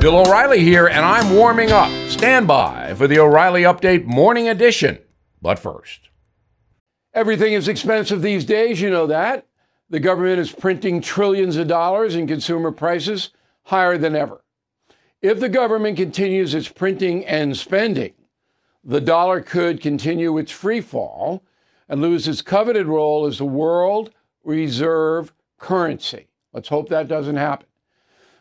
Bill O'Reilly here, and I'm warming up. Stand by for the O'Reilly Update Morning Edition. But first, everything is expensive these days, you know that. The government is printing trillions of dollars and consumer prices higher than ever. If the government continues its printing and spending, the dollar could continue its free fall and lose its coveted role as the world reserve currency. Let's hope that doesn't happen.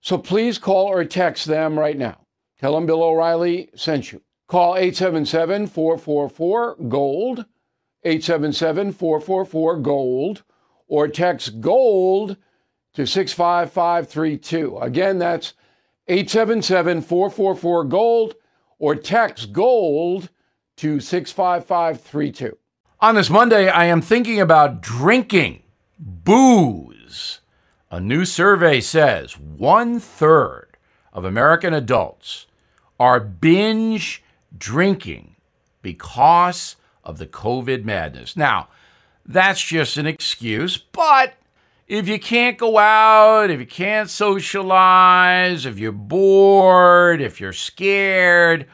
So please call or text them right now. Tell them Bill O'Reilly sent you. Call 877 444 GOLD, 877 444 GOLD, or text GOLD to 65532. Again, that's 877 444 GOLD, or text GOLD to 65532. On this Monday, I am thinking about drinking booze. A new survey says one third of American adults are binge drinking because of the COVID madness. Now, that's just an excuse, but if you can't go out, if you can't socialize, if you're bored, if you're scared,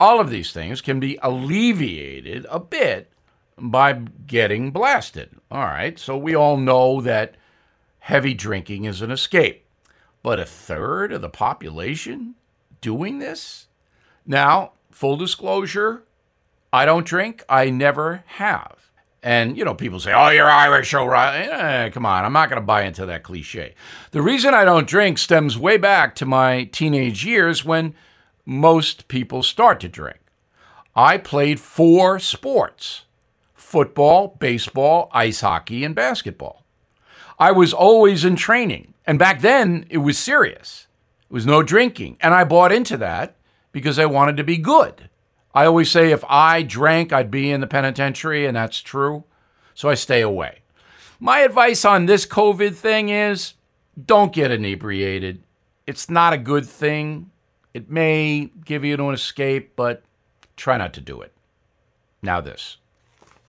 all of these things can be alleviated a bit by getting blasted. All right, so we all know that heavy drinking is an escape. But a third of the population doing this? Now, full disclosure, I don't drink. I never have. And, you know, people say, oh, you're Irish, O'Reilly. Eh, come on, I'm not going to buy into that cliche. The reason I don't drink stems way back to my teenage years when most people start to drink. I played four sports football, baseball, ice hockey, and basketball. I was always in training. And back then, it was serious. It was no drinking. And I bought into that because I wanted to be good. I always say if I drank, I'd be in the penitentiary, and that's true. So I stay away. My advice on this COVID thing is don't get inebriated. It's not a good thing. It may give you an escape, but try not to do it. Now, this.